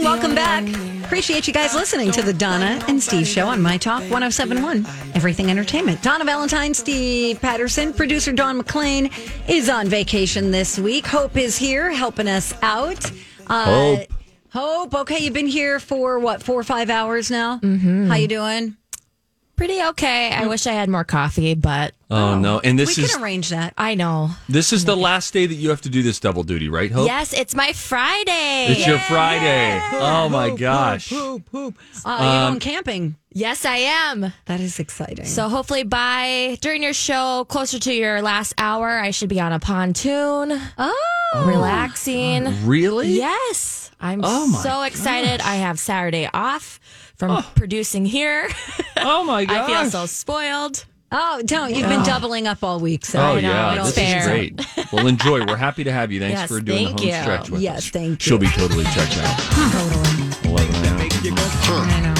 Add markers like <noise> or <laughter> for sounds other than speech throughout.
Welcome back. Appreciate you guys listening to the Donna and Steve show on My Talk 1071, Everything Entertainment. Donna Valentine, Steve Patterson, producer Dawn McLean is on vacation this week. Hope is here helping us out. Uh, Hope. Hope, okay, you've been here for what, four or five hours now? Mm-hmm. How you doing? Pretty okay. I wish I had more coffee, but Oh, no! And this is. we is can arrange that. I know. this is the last day that you have to do this double duty, right? Hope. Yes, it's my Friday. It's your Friday. Oh my gosh! Uh, you're Um, going camping. yes, I am. That is exciting. So hopefully by during your show, closer to your last hour, I should be on a pontoon, oh, relaxing. Really? Yes, I'm Oh my so excited. I have Saturday off from producing here. Oh my gosh. <laughs> I feel so spoiled. Oh, don't. You've been doubling up all week. So Oh I yeah, it's this fair. is great. Well, enjoy. We're happy to have you. Thanks Yes, for doing thank the home you. stretch with us. Yes, thank you. She'll be totally checked out. Totally. 11 a.m. I know.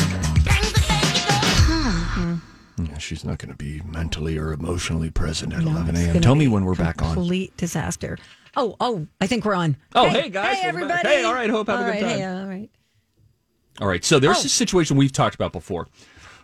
Yeah, she's not going to be mentally or emotionally present at 11 a.m. Tell me when we're back on. Complete disaster. Oh, oh, I think we're on. Oh, hey, guys, Hey, everybody. Hey, all right, hope, have a good right, time. Hey, all right. All right. So there's Oh. this situation we've talked about before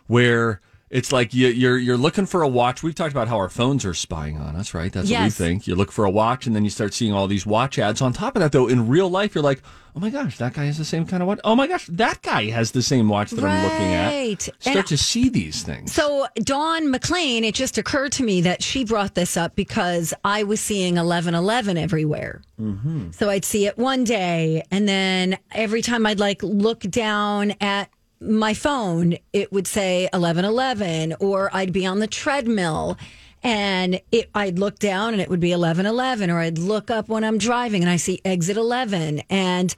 where it's like you, you're you're looking for a watch. We've talked about how our phones are spying on us, right? That's what we think. You look for a watch and then you start seeing all these watch ads. On top of that, though, in real life, you're like, oh my gosh, that guy has the same kind of watch. Oh my gosh, that guy has the same watch that I'm looking at. Right. Start And- to see these things. So, Dawn McLean, it just occurred to me that she brought this up because I was seeing 1111 everywhere. Mm-hmm. So I'd see it one day, and then every time I'd like look down at my phone, it would say 1111, or I'd be on the treadmill. And it, I'd look down and it would be 1111, or I'd look up when I'm driving and I see exit 11. And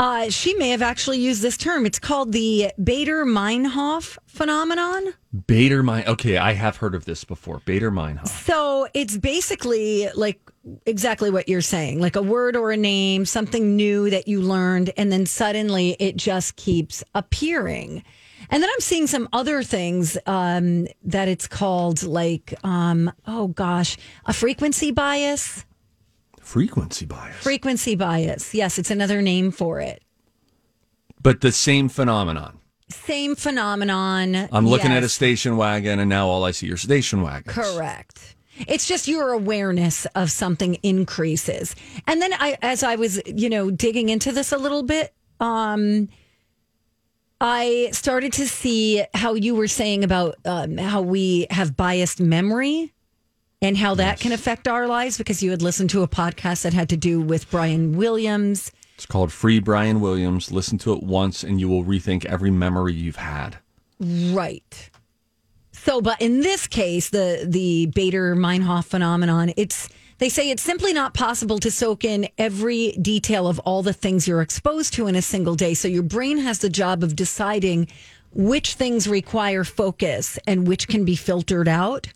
uh, she may have actually used this term. It's called the Baader-Meinhof phenomenon. Bader Mine. Okay, I have heard of this before. Baader-Meinhof. So it's basically like exactly what you're saying like a word or a name, something new that you learned, and then suddenly it just keeps appearing. And then I'm seeing some other things um, that it's called like, um, oh gosh, a frequency bias. Frequency bias. Frequency bias. Yes, it's another name for it. but the same phenomenon. Same phenomenon. I'm looking at a station wagon and now all I see are station wagons. Correct. It's just your awareness of something increases. And then I as I was, you know, digging into this a little bit, um I started to see how you were saying about um, how we have biased memory and how that can affect our lives because you had listened to a podcast that had to do with Brian Williams. It's called Free Brian Williams. Listen to it once and you will rethink every memory you've had. Right. So, but in this case, the the Baader-Meinhof phenomenon, it's they say it's simply not possible to soak in every detail of all the things you're exposed to in a single day. So your brain has the job of deciding which things require focus and which can be filtered out.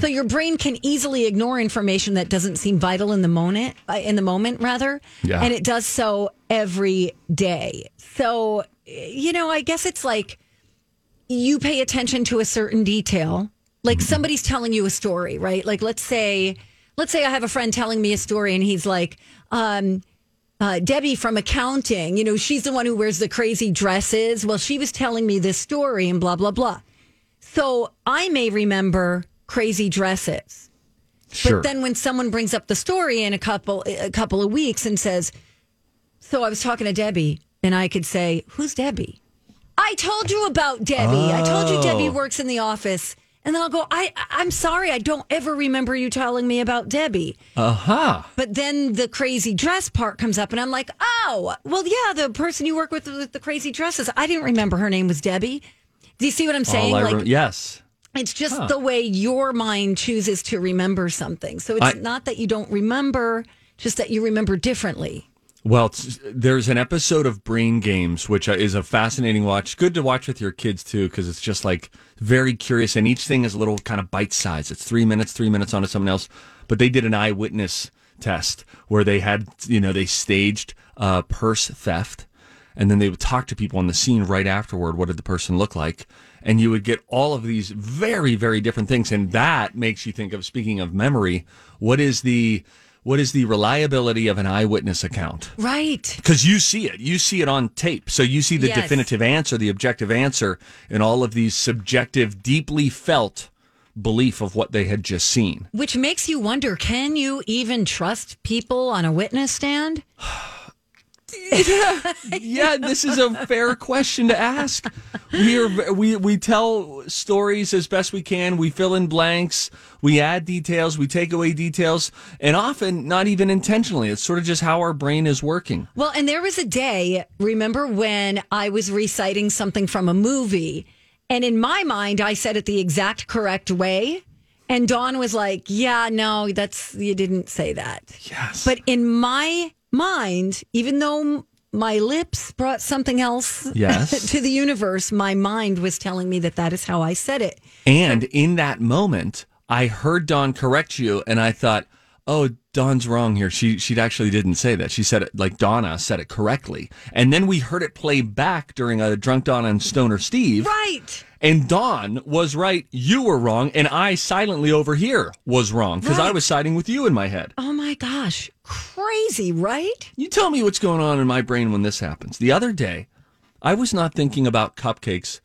So your brain can easily ignore information that doesn't seem vital in the moment, uh, in the moment rather, Yeah. and it does so every day. So, you know, I guess it's like you pay attention to a certain detail like somebody's telling you a story right like let's say let's say i have a friend telling me a story and he's like um uh, Debbie from accounting, you know, she's the one who wears the crazy dresses. Well, she was telling me this story and blah, blah, blah. So I may remember crazy dresses. Sure. But then when someone brings up the story in a couple a couple of weeks and says, "So I was talking to Debbie and I could say, "Who's Debbie?" I told you about Debbie. I told you Debbie Oh. works in the office. And then I'll go, I, I'm sorry, I don't ever remember you telling me about Debbie. Aha. But then the crazy dress part comes up, and I'm like, oh, well, yeah, the person you work with with the crazy dresses. I didn't remember her name was Debbie. Do you see what I'm saying? Like, rem- yes. it's just the way your mind chooses to remember something. So it's I- not that you don't remember, just that you remember differently. Well, there's an episode of Brain Games, which is a fascinating watch. Good to watch with your kids too, because it's just like very curious, and each thing is a little kind of bite size. It's three minutes, three minutes onto someone else. But they did an eyewitness test where they had, you know, they staged uh, purse theft, and then they would talk to people on the scene right afterward. What did the person look like? And you would get all of these very, very different things, and that makes you think of. Speaking of memory, what is the what is the reliability of an eyewitness account? Right. because you see it you see it on tape so you see the Yes. definitive answer the objective answer and all of these subjective deeply felt belief of what they had just seen Which makes you wonder can you even trust people on a witness stand? <sighs> <sighs> <sighs> <laughs> yeah this is a fair question to ask. We are we we tell stories as best we can. We fill in blanks. We add details. We take away details. And often not even intentionally. It's sort of just how our brain is working. Well, and there was a day, remember when I was reciting something from a movie, and in my mind, I said it the exact correct way. And Dawn was like, Yeah, no, that's, you didn't say that. yes. But in my mind, even though my lips brought something else <laughs> Yes. to the universe, my mind was telling me that that is how I said it. And in that moment, I heard Dawn correct you, and I thought, "Oh, Dawn's wrong here. She she actually didn't say that. She said it like Donna said it correctly." And then we heard it play back during a drunk Donna and Stoner Steve, Right. and Dawn was right. You were wrong, and I silently over here was wrong because I was siding with you in my head. Oh gosh. Crazy, right? You tell me what's going on in my brain when this happens. The other day, I was not thinking about cupcakes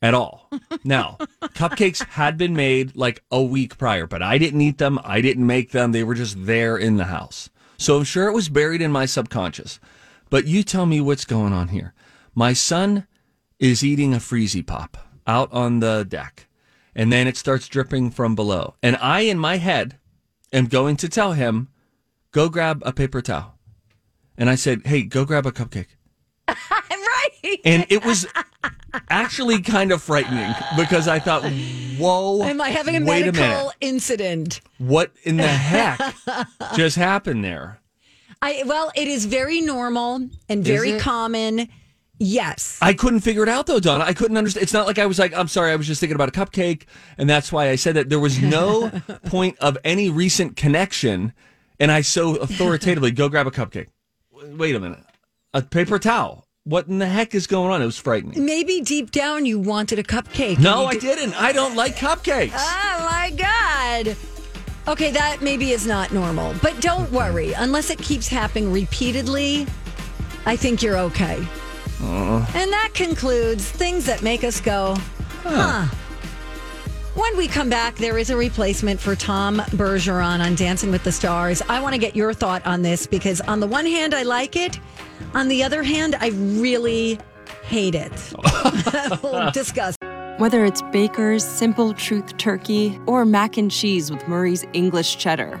at all. Now, <laughs> cupcakes had been made like a week prior, but I didn't eat them. I didn't make them. They were just there in the house. So I'm sure it was buried in my subconscious. But you tell me what's going on here. My son is eating a freezy pop out on the deck, and then it starts dripping from below. And I, in my head, am going to tell him, go grab a paper towel. And I said, hey, go grab a cupcake. <laughs> right. And it was actually kind of frightening because I thought, whoa. Am I having a medical minute. incident? What in the heck <laughs> just happened there? I well, it is very normal and very common. Yes. I couldn't figure it out though, Donna. I couldn't understand. It's not like I was like, I'm sorry, I was just thinking about a cupcake. And that's why I said that there was no <laughs> point of any recent connection. And I so authoritatively go grab a cupcake. Wait a minute. A paper towel. What in the heck is going on? It was frightening. Maybe deep down you wanted a cupcake. No, I did- didn't. I don't like cupcakes. Oh my god. Okay, that maybe is not normal, but don't worry. Unless it keeps happening repeatedly, I think you're okay. Uh-uh. And that concludes things that make us go, huh. When we come back, there is a replacement for Tom Bergeron on Dancing with the Stars. I want to get your thought on this because, on the one hand, I like it. On the other hand, I really hate it. <laughs> we'll <laughs> discuss. Whether it's Baker's Simple Truth Turkey or mac and cheese with Murray's English Cheddar